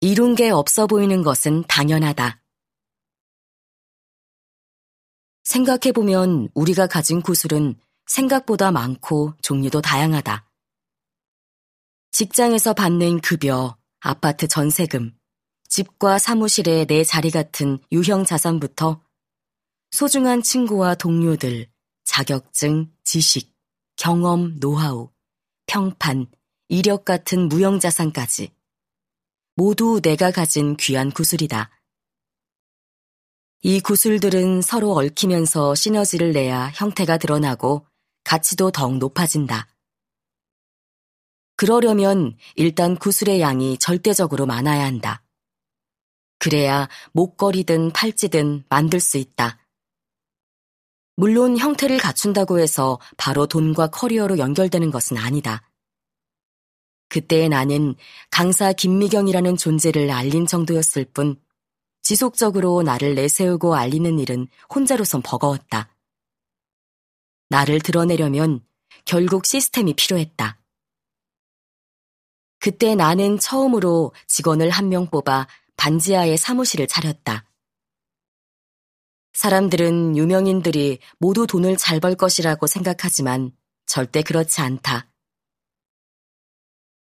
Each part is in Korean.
이룬 게 없어 보이는 것은 당연하다. 생각해보면 우리가 가진 구슬은 생각보다 많고 종류도 다양하다. 직장에서 받는 급여, 아파트 전세금, 집과 사무실의 내 자리 같은 유형 자산부터 소중한 친구와 동료들, 자격증, 지식, 경험, 노하우, 평판, 이력 같은 무형 자산까지 모두 내가 가진 귀한 구슬이다. 이 구슬들은 서로 얽히면서 시너지를 내야 형태가 드러나고 가치도 더욱 높아진다. 그러려면 일단 구슬의 양이 절대적으로 많아야 한다. 그래야 목걸이든 팔찌든 만들 수 있다. 물론 형태를 갖춘다고 해서 바로 돈과 커리어로 연결되는 것은 아니다. 그때의 나는 강사 김미경이라는 존재를 알린 정도였을 뿐 지속적으로 나를 내세우고 알리는 일은 혼자로선 버거웠다. 나를 드러내려면 결국 시스템이 필요했다. 그때 나는 처음으로 직원을 한 명 뽑아 반지하에 사무실을 차렸다. 사람들은 유명인들이 모두 돈을 잘 벌 것이라고 생각하지만 절대 그렇지 않다.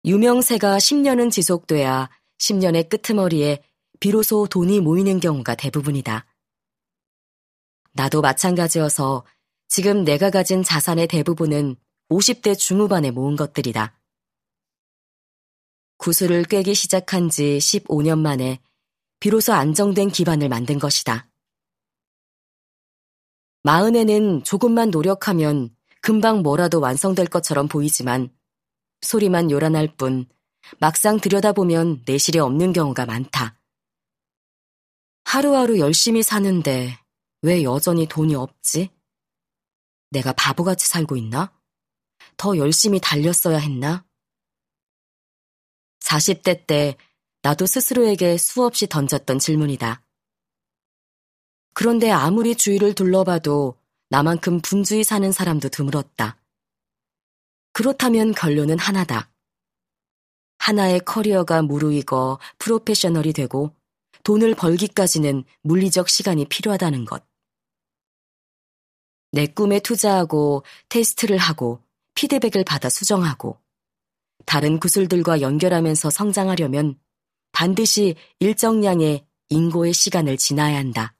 유명세가 10년은 지속돼야 10년의 끄트머리에 비로소 돈이 모이는 경우가 대부분이다. 나도 마찬가지여서 지금 내가 가진 자산의 대부분은 50대 중후반에 모은 것들이다. 구슬을 꿰기 시작한 지 15년 만에 비로소 안정된 기반을 만든 것이다. 마흔에는 조금만 노력하면 금방 뭐라도 완성될 것처럼 보이지만 소리만 요란할 뿐 막상 들여다보면 내실이 없는 경우가 많다. 하루하루 열심히 사는데 왜 여전히 돈이 없지? 내가 바보같이 살고 있나? 더 열심히 달렸어야 했나? 40대 때 나도 스스로에게 수없이 던졌던 질문이다. 그런데 아무리 주위를 둘러봐도 나만큼 분주히 사는 사람도 드물었다. 그렇다면 결론은 하나다. 하나의 커리어가 무르익어 프로페셔널이 되고 돈을 벌기까지는 물리적 시간이 필요하다는 것. 내 꿈에 투자하고 테스트를 하고 피드백을 받아 수정하고 다른 구슬들과 연결하면서 성장하려면 반드시 일정량의 인고의 시간을 지나야 한다.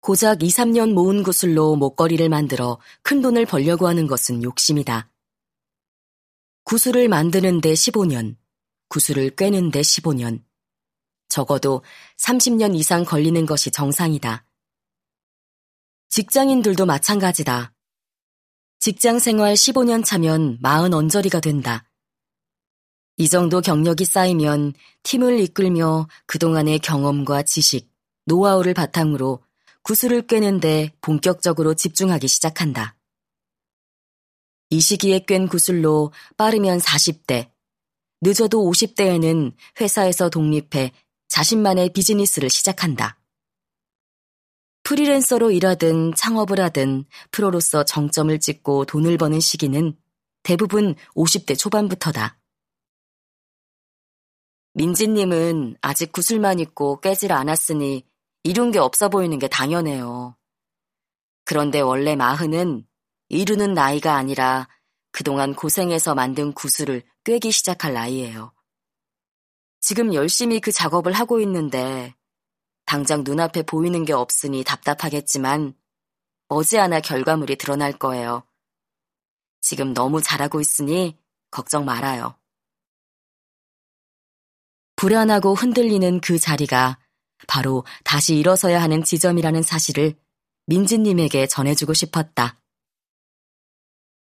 고작 2, 3년 모은 구슬로 목걸이를 만들어 큰 돈을 벌려고 하는 것은 욕심이다. 구슬을 만드는데 15년, 구슬을 꿰는데 15년. 적어도 30년 이상 걸리는 것이 정상이다. 직장인들도 마찬가지다. 직장 생활 15년 차면 마흔 언저리가 된다. 이 정도 경력이 쌓이면 팀을 이끌며 그동안의 경험과 지식, 노하우를 바탕으로 구슬을 꿰는데 본격적으로 집중하기 시작한다. 이 시기에 꿰n 구슬로 빠르면 40대, 늦어도 50대에는 회사에서 독립해 자신만의 비즈니스를 시작한다. 프리랜서로 일하든 창업을 하든 프로로서 정점을 찍고 돈을 버는 시기는 대부분 50대 초반부터다. 민지님은 아직 구슬만 있고 깨질 않았으니 이룬 게 없어 보이는 게 당연해요. 그런데 원래 마흔은 이루는 나이가 아니라 그동안 고생해서 만든 구슬을 꿰기 시작할 나이예요. 지금 열심히 그 작업을 하고 있는데 당장 눈앞에 보이는 게 없으니 답답하겠지만 머지않아 결과물이 드러날 거예요. 지금 너무 잘하고 있으니 걱정 말아요. 불안하고 흔들리는 그 자리가 바로 다시 일어서야 하는 지점이라는 사실을 민지님에게 전해주고 싶었다.